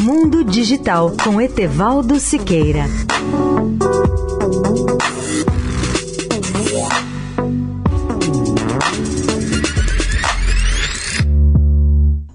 Mundo Digital com Etevaldo Siqueira.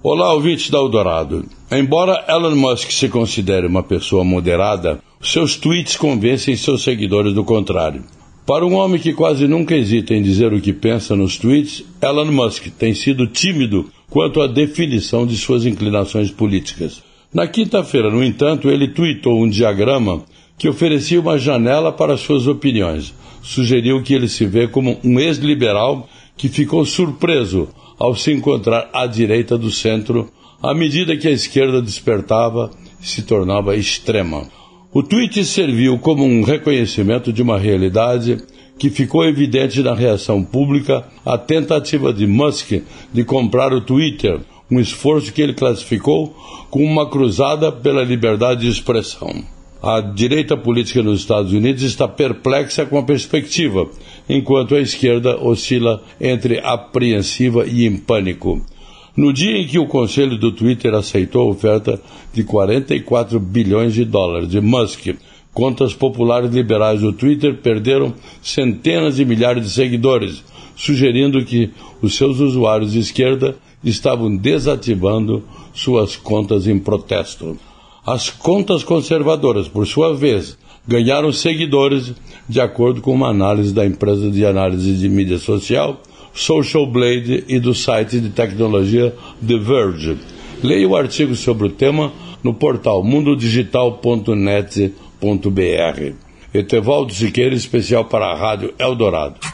Olá, ouvintes da Eldorado. Embora Elon Musk se considere uma pessoa moderada, seus tweets convencem seus seguidores do contrário. Para um homem que quase nunca hesita em dizer o que pensa nos tweets, Elon Musk tem sido tímido quanto à definição de suas inclinações políticas. Na quinta-feira, no entanto, ele tweetou um diagrama que oferecia uma janela para suas opiniões. Sugeriu que ele se vê como um ex-liberal que ficou surpreso ao se encontrar à direita do centro à medida que a esquerda despertava e se tornava extrema. O tweet serviu como um reconhecimento de uma realidade que ficou evidente na reação pública à tentativa de Musk de comprar o Twitter, um esforço que ele classificou como uma cruzada pela liberdade de expressão. A direita política nos Estados Unidos está perplexa com a perspectiva, enquanto a esquerda oscila entre apreensiva e em pânico. No dia em que o conselho do Twitter aceitou a oferta de 44 bilhões de dólares de Musk, contas populares liberais do Twitter perderam centenas de milhares de seguidores, sugerindo que os seus usuários de esquerda estavam desativando suas contas em protesto. As contas conservadoras, por sua vez, ganharam seguidores, de acordo com uma análise da empresa de análise de mídia social Social Blade e do site de tecnologia The Verge. Leia o artigo sobre o tema no portal mundodigital.net.br. Etevaldo Siqueira, especial para a Rádio Eldorado.